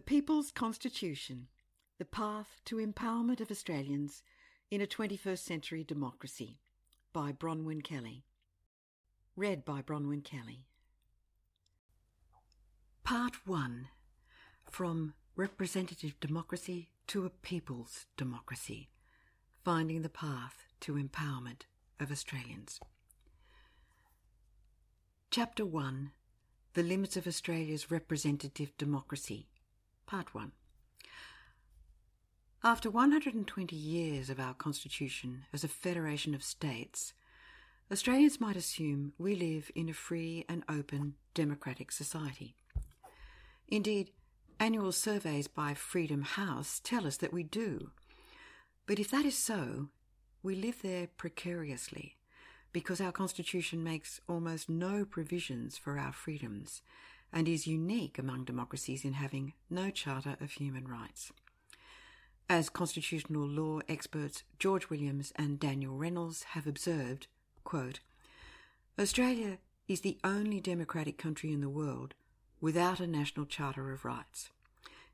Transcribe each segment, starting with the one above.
The People's Constitution The Path to Empowerment of Australians in a 21st Century Democracy by Bronwyn Kelly. Read by Bronwyn Kelly. Part 1 From Representative Democracy to a People's Democracy Finding the Path to Empowerment of Australians. Chapter 1 The Limits of Australia's Representative Democracy Part 1 After 120 years of our Constitution as a federation of states, Australians might assume we live in a free and open democratic society. Indeed, annual surveys by Freedom House tell us that we do. But if that is so, we live there precariously because our Constitution makes almost no provisions for our freedoms and is unique among democracies in having no Charter of Human Rights. As constitutional law experts George Williams and Daniel Reynolds have observed, quote, Australia is the only democratic country in the world without a national Charter of Rights.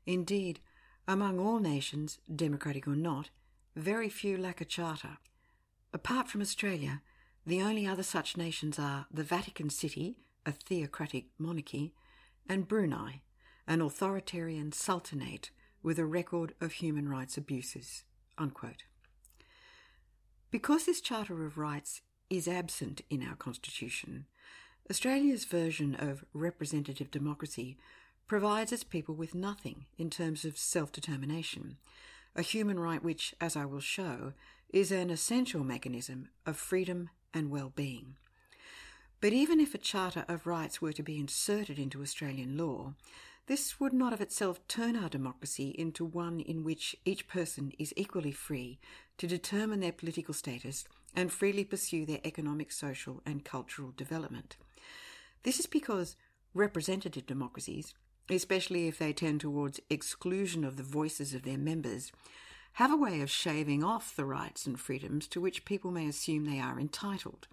Indeed, among all nations, democratic or not, very few lack a charter. Apart from Australia, the only other such nations are the Vatican City, a theocratic monarchy, and Brunei, an authoritarian sultanate with a record of human rights abuses. Unquote. Because this Charter of Rights is absent in our Constitution, Australia's version of representative democracy provides its people with nothing in terms of self determination, a human right which, as I will show, is an essential mechanism of freedom and well being. But even if a Charter of Rights were to be inserted into Australian law, this would not of itself turn our democracy into one in which each person is equally free to determine their political status and freely pursue their economic, social, and cultural development. This is because representative democracies, especially if they tend towards exclusion of the voices of their members, have a way of shaving off the rights and freedoms to which people may assume they are entitled.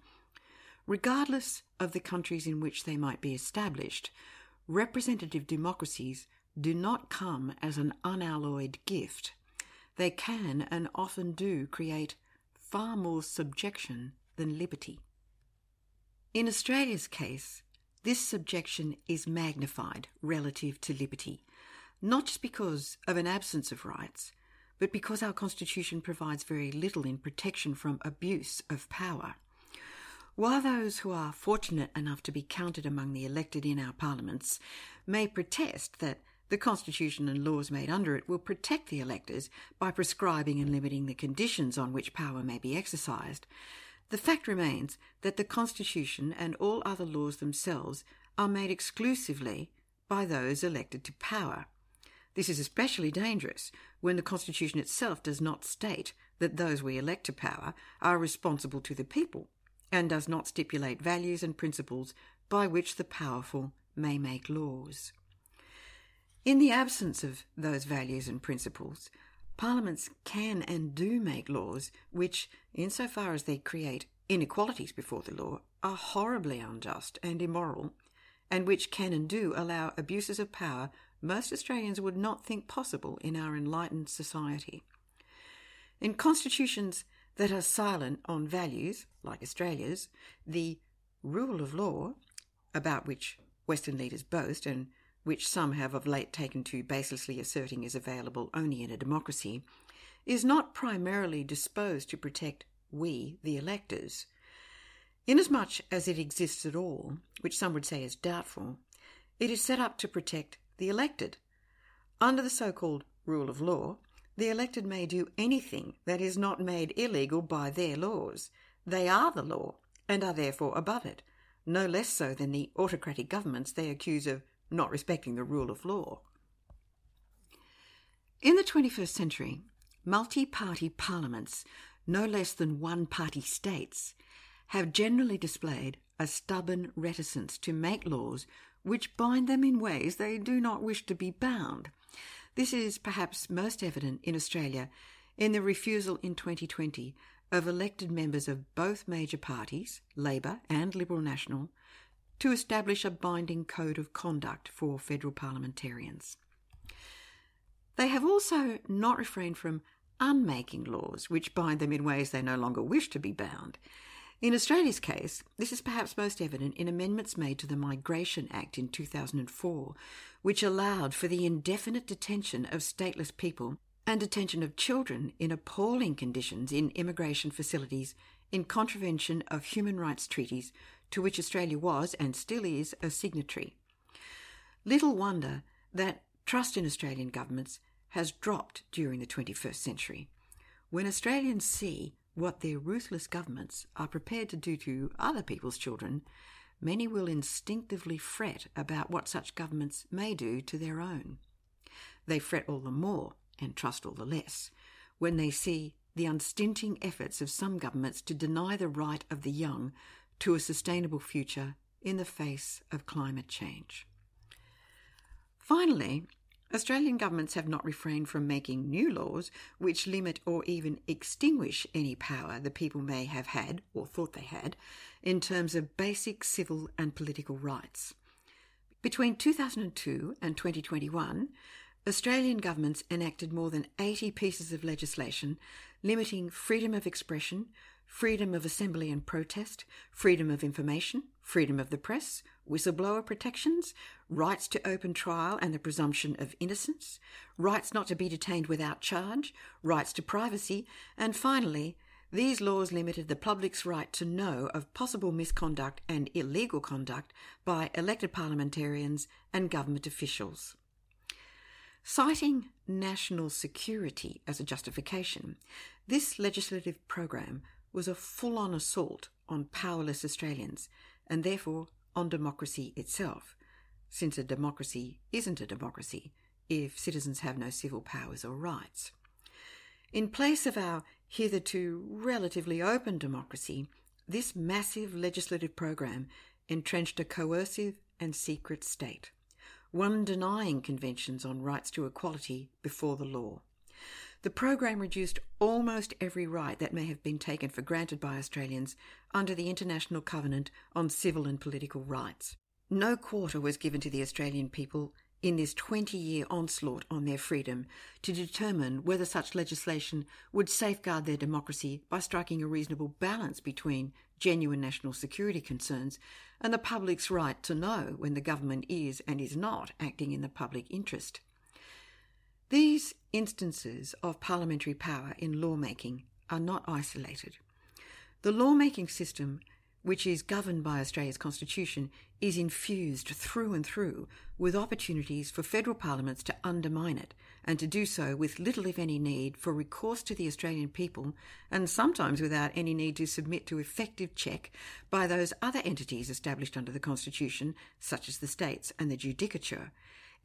Regardless of the countries in which they might be established, representative democracies do not come as an unalloyed gift. They can and often do create far more subjection than liberty. In Australia's case, this subjection is magnified relative to liberty, not just because of an absence of rights, but because our Constitution provides very little in protection from abuse of power. While those who are fortunate enough to be counted among the elected in our parliaments may protest that the Constitution and laws made under it will protect the electors by prescribing and limiting the conditions on which power may be exercised, the fact remains that the Constitution and all other laws themselves are made exclusively by those elected to power. This is especially dangerous when the Constitution itself does not state that those we elect to power are responsible to the people and does not stipulate values and principles by which the powerful may make laws. In the absence of those values and principles, parliaments can and do make laws which, insofar as they create inequalities before the law, are horribly unjust and immoral, and which can and do allow abuses of power most Australians would not think possible in our enlightened society. In constitutions that are silent on values, like Australia's, the rule of law, about which Western leaders boast and which some have of late taken to baselessly asserting is available only in a democracy, is not primarily disposed to protect we, the electors. Inasmuch as it exists at all, which some would say is doubtful, it is set up to protect the elected. Under the so called rule of law, the elected may do anything that is not made illegal by their laws. They are the law and are therefore above it, no less so than the autocratic governments they accuse of not respecting the rule of law. In the 21st century, multi party parliaments, no less than one party states, have generally displayed a stubborn reticence to make laws which bind them in ways they do not wish to be bound. This is perhaps most evident in Australia in the refusal in 2020 of elected members of both major parties, Labor and Liberal National, to establish a binding code of conduct for federal parliamentarians. They have also not refrained from unmaking laws which bind them in ways they no longer wish to be bound. In Australia's case, this is perhaps most evident in amendments made to the Migration Act in 2004, which allowed for the indefinite detention of stateless people and detention of children in appalling conditions in immigration facilities in contravention of human rights treaties to which Australia was and still is a signatory. Little wonder that trust in Australian governments has dropped during the 21st century. When Australians see what their ruthless governments are prepared to do to other people's children, many will instinctively fret about what such governments may do to their own. They fret all the more and trust all the less when they see the unstinting efforts of some governments to deny the right of the young to a sustainable future in the face of climate change. Finally, Australian governments have not refrained from making new laws which limit or even extinguish any power the people may have had or thought they had in terms of basic civil and political rights. Between 2002 and 2021, Australian governments enacted more than 80 pieces of legislation limiting freedom of expression, freedom of assembly and protest, freedom of information, freedom of the press, whistleblower protections, rights to open trial and the presumption of innocence, rights not to be detained without charge, rights to privacy, and finally, these laws limited the public's right to know of possible misconduct and illegal conduct by elected parliamentarians and government officials. Citing national security as a justification, this legislative program was a full on assault on powerless Australians and therefore on democracy itself, since a democracy isn't a democracy if citizens have no civil powers or rights. In place of our hitherto relatively open democracy, this massive legislative program entrenched a coercive and secret state one denying conventions on rights to equality before the law. The program reduced almost every right that may have been taken for granted by Australians under the International Covenant on Civil and Political Rights. No quarter was given to the Australian people in this 20 year onslaught on their freedom to determine whether such legislation would safeguard their democracy by striking a reasonable balance between genuine national security concerns and the public's right to know when the government is and is not acting in the public interest. These instances of parliamentary power in lawmaking are not isolated. The lawmaking system which is governed by Australia's Constitution, is infused through and through with opportunities for federal parliaments to undermine it, and to do so with little, if any, need for recourse to the Australian people, and sometimes without any need to submit to effective check by those other entities established under the Constitution, such as the states and the judicature,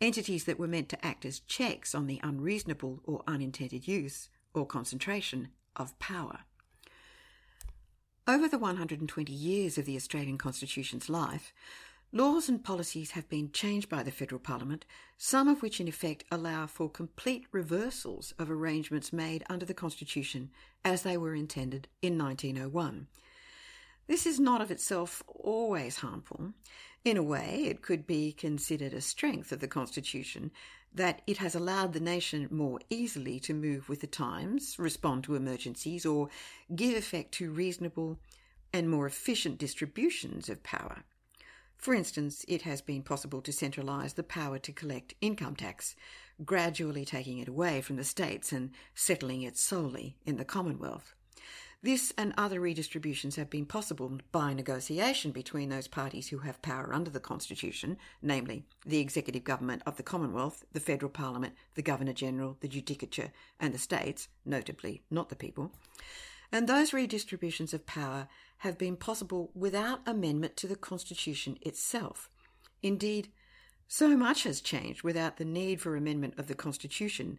entities that were meant to act as checks on the unreasonable or unintended use or concentration of power. Over the 120 years of the Australian Constitution's life, laws and policies have been changed by the Federal Parliament, some of which in effect allow for complete reversals of arrangements made under the Constitution as they were intended in 1901. This is not of itself always harmful. In a way, it could be considered a strength of the Constitution that it has allowed the nation more easily to move with the times, respond to emergencies, or give effect to reasonable and more efficient distributions of power. For instance, it has been possible to centralise the power to collect income tax, gradually taking it away from the states and settling it solely in the Commonwealth. This and other redistributions have been possible by negotiation between those parties who have power under the Constitution, namely the executive government of the Commonwealth, the federal parliament, the Governor General, the Judicature, and the states, notably not the people. And those redistributions of power have been possible without amendment to the Constitution itself. Indeed, so much has changed without the need for amendment of the Constitution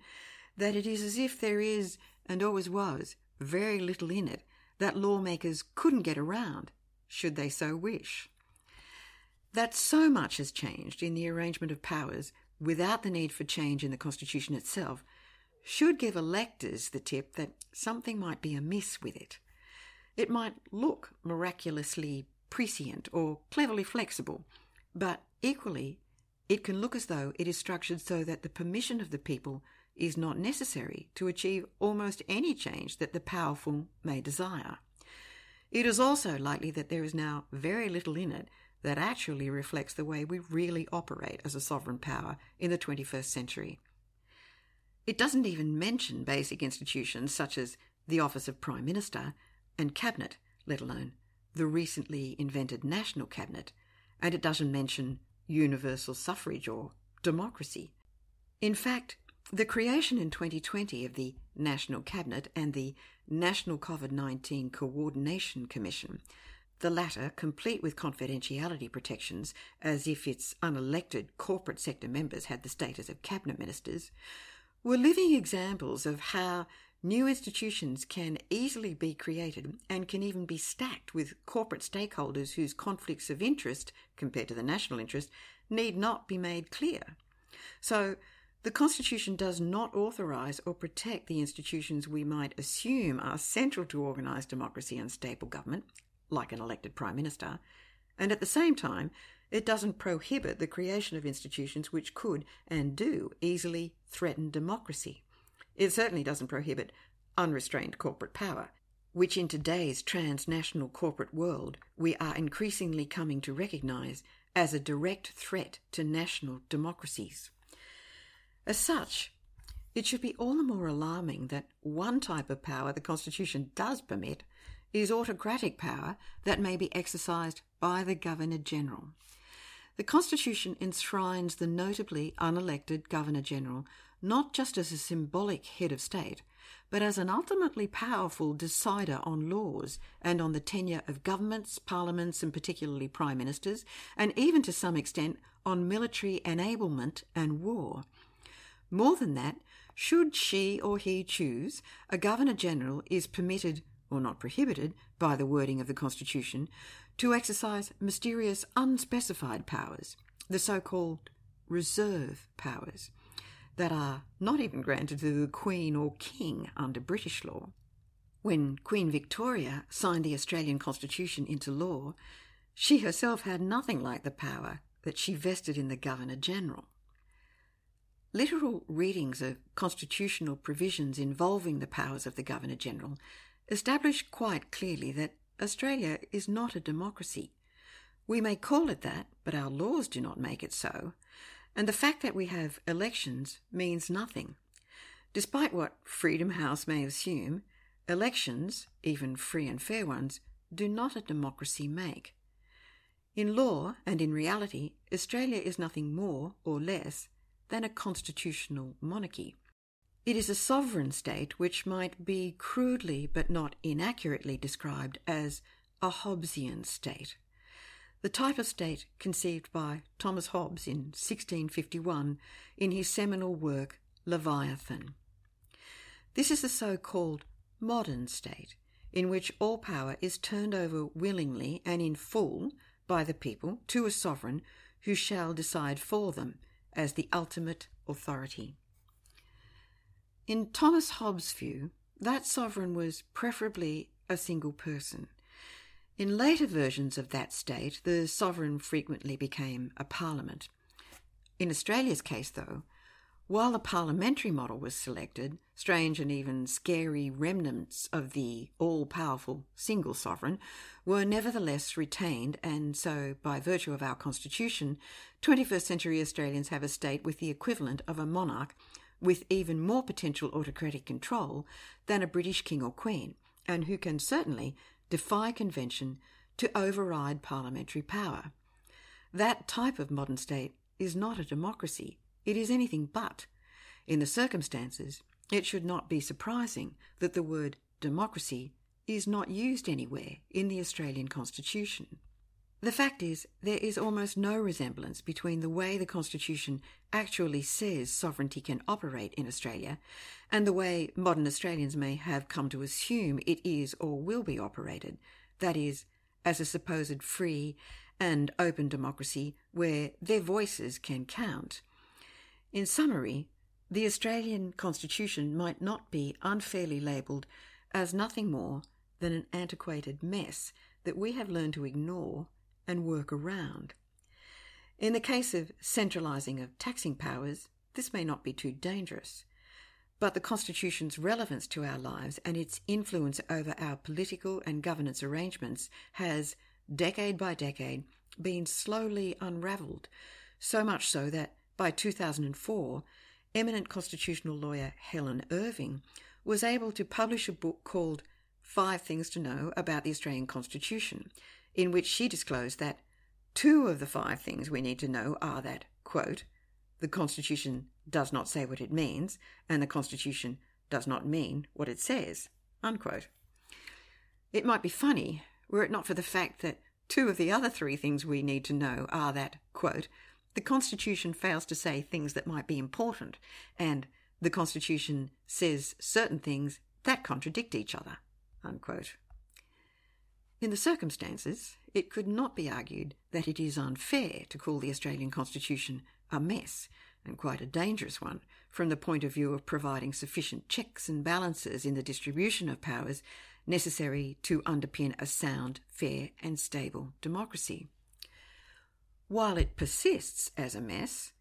that it is as if there is, and always was, very little in it that lawmakers couldn't get around, should they so wish. That so much has changed in the arrangement of powers without the need for change in the Constitution itself should give electors the tip that something might be amiss with it. It might look miraculously prescient or cleverly flexible, but equally, it can look as though it is structured so that the permission of the people is not necessary to achieve almost any change that the powerful may desire. It is also likely that there is now very little in it that actually reflects the way we really operate as a sovereign power in the 21st century. It doesn't even mention basic institutions such as the Office of Prime Minister and Cabinet, let alone the recently invented National Cabinet, and it doesn't mention universal suffrage or democracy. In fact, the creation in 2020 of the National Cabinet and the National COVID 19 Coordination Commission, the latter complete with confidentiality protections as if its unelected corporate sector members had the status of cabinet ministers, were living examples of how new institutions can easily be created and can even be stacked with corporate stakeholders whose conflicts of interest, compared to the national interest, need not be made clear. So, the Constitution does not authorise or protect the institutions we might assume are central to organised democracy and stable government, like an elected Prime Minister, and at the same time, it doesn't prohibit the creation of institutions which could and do easily threaten democracy. It certainly doesn't prohibit unrestrained corporate power, which in today's transnational corporate world we are increasingly coming to recognise as a direct threat to national democracies. As such, it should be all the more alarming that one type of power the Constitution does permit is autocratic power that may be exercised by the Governor General. The Constitution enshrines the notably unelected Governor General not just as a symbolic head of state, but as an ultimately powerful decider on laws and on the tenure of governments, parliaments, and particularly prime ministers, and even to some extent on military enablement and war. More than that, should she or he choose, a Governor General is permitted, or not prohibited, by the wording of the Constitution, to exercise mysterious unspecified powers, the so called reserve powers, that are not even granted to the Queen or King under British law. When Queen Victoria signed the Australian Constitution into law, she herself had nothing like the power that she vested in the Governor General. Literal readings of constitutional provisions involving the powers of the Governor General establish quite clearly that Australia is not a democracy. We may call it that, but our laws do not make it so, and the fact that we have elections means nothing. Despite what Freedom House may assume, elections, even free and fair ones, do not a democracy make. In law and in reality, Australia is nothing more or less than a constitutional monarchy. It is a sovereign state which might be crudely but not inaccurately described as a Hobbesian state, the type of state conceived by Thomas Hobbes in 1651 in his seminal work Leviathan. This is the so called modern state, in which all power is turned over willingly and in full by the people to a sovereign who shall decide for them as the ultimate authority. In Thomas Hobbes' view, that sovereign was preferably a single person. In later versions of that state, the sovereign frequently became a parliament. In Australia's case, though, while the parliamentary model was selected, strange and even scary remnants of the all powerful single sovereign were nevertheless retained, and so, by virtue of our constitution, 21st century Australians have a state with the equivalent of a monarch with even more potential autocratic control than a British king or queen, and who can certainly defy convention to override parliamentary power. That type of modern state is not a democracy, it is anything but. In the circumstances, it should not be surprising that the word democracy is not used anywhere in the Australian Constitution. The fact is, there is almost no resemblance between the way the Constitution actually says sovereignty can operate in Australia and the way modern Australians may have come to assume it is or will be operated, that is, as a supposed free and open democracy where their voices can count. In summary, the Australian Constitution might not be unfairly labelled as nothing more than an antiquated mess that we have learned to ignore and work around. In the case of centralising of taxing powers, this may not be too dangerous. but the Constitution's relevance to our lives and its influence over our political and governance arrangements has, decade by decade, been slowly unravelled, so much so that by 2004, eminent constitutional lawyer Helen Irving was able to publish a book called Five Things to Know About the Australian Constitution, in which she disclosed that two of the five things we need to know are that, quote, the Constitution does not say what it means, and the Constitution does not mean what it says, unquote. It might be funny were it not for the fact that two of the other three things we need to know are that, quote, the Constitution fails to say things that might be important, and the Constitution says certain things that contradict each other. Unquote. In the circumstances, it could not be argued that it is unfair to call the Australian Constitution a mess, and quite a dangerous one, from the point of view of providing sufficient checks and balances in the distribution of powers necessary to underpin a sound, fair, and stable democracy. While it persists as a mess,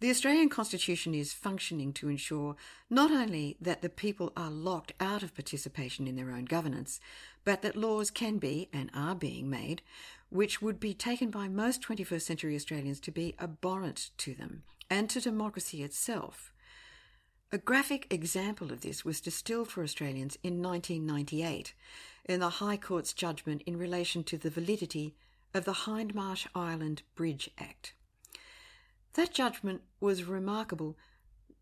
the Australian Constitution is functioning to ensure not only that the people are locked out of participation in their own governance, but that laws can be and are being made which would be taken by most 21st century Australians to be abhorrent to them and to democracy itself. A graphic example of this was distilled for Australians in 1998 in the High Court's judgment in relation to the validity of the Hindmarsh Island Bridge Act. That judgment was remarkable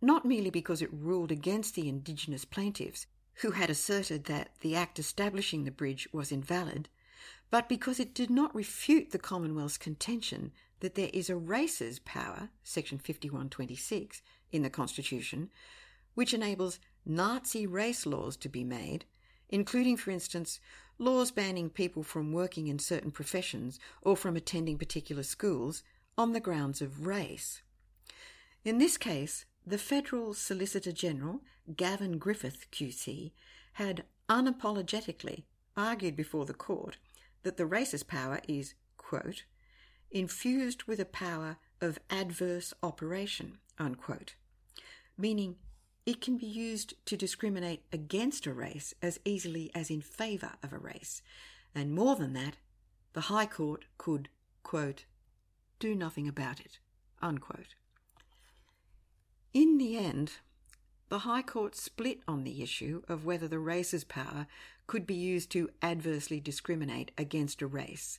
not merely because it ruled against the Indigenous plaintiffs, who had asserted that the Act establishing the bridge was invalid, but because it did not refute the Commonwealth's contention that there is a races power, section 5126, in the Constitution, which enables Nazi race laws to be made, including, for instance, laws banning people from working in certain professions or from attending particular schools on the grounds of race. In this case, the Federal Solicitor General, Gavin Griffith QC, had unapologetically argued before the court that the races power is, quote, infused with a power of adverse operation, unquote, meaning it can be used to discriminate against a race as easily as in favour of a race. And more than that, the High Court could, quote, do nothing about it, unquote. In the end, the High Court split on the issue of whether the race's power could be used to adversely discriminate against a race,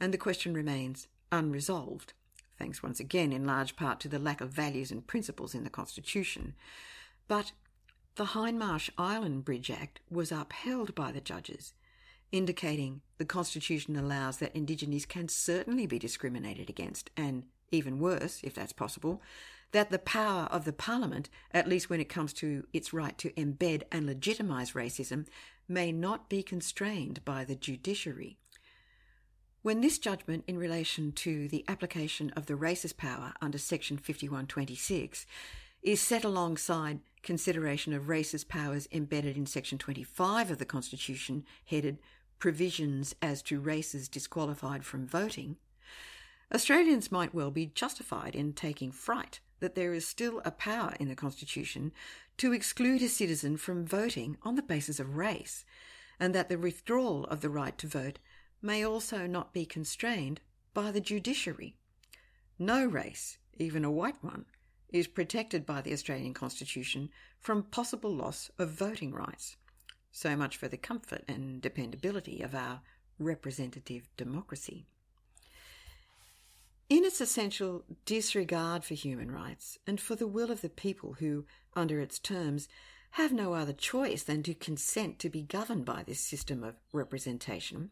and the question remains unresolved, thanks once again in large part to the lack of values and principles in the Constitution, but the Hindmarsh Island Bridge Act was upheld by the judges, indicating the Constitution allows that Indigenous can certainly be discriminated against, and even worse, if that's possible, that the power of the Parliament, at least when it comes to its right to embed and legitimise racism, may not be constrained by the judiciary. When this judgment in relation to the application of the racist power under Section 5126 is set alongside consideration of racist powers embedded in Section 25 of the Constitution, headed Provisions as to Races Disqualified from Voting, Australians might well be justified in taking fright that there is still a power in the Constitution to exclude a citizen from voting on the basis of race, and that the withdrawal of the right to vote may also not be constrained by the judiciary. No race, even a white one, is protected by the Australian Constitution from possible loss of voting rights. So much for the comfort and dependability of our representative democracy. In its essential disregard for human rights and for the will of the people who, under its terms, have no other choice than to consent to be governed by this system of representation,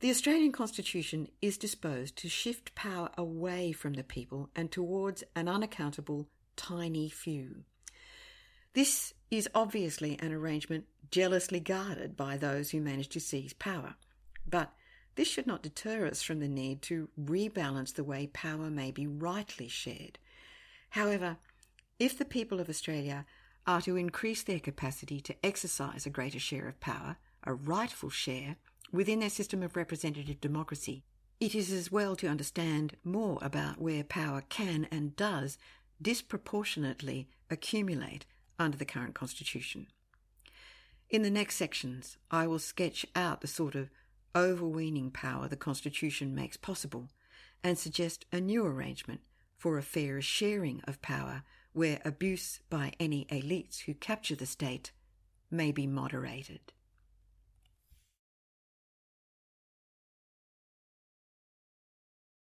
the Australian Constitution is disposed to shift power away from the people and towards an unaccountable tiny few. This is obviously an arrangement jealously guarded by those who manage to seize power. But this should not deter us from the need to rebalance the way power may be rightly shared. However, if the people of Australia are to increase their capacity to exercise a greater share of power, a rightful share, within their system of representative democracy, it is as well to understand more about where power can and does disproportionately accumulate under the current Constitution. In the next sections, I will sketch out the sort of overweening power the Constitution makes possible and suggest a new arrangement for a fairer sharing of power where abuse by any elites who capture the state may be moderated.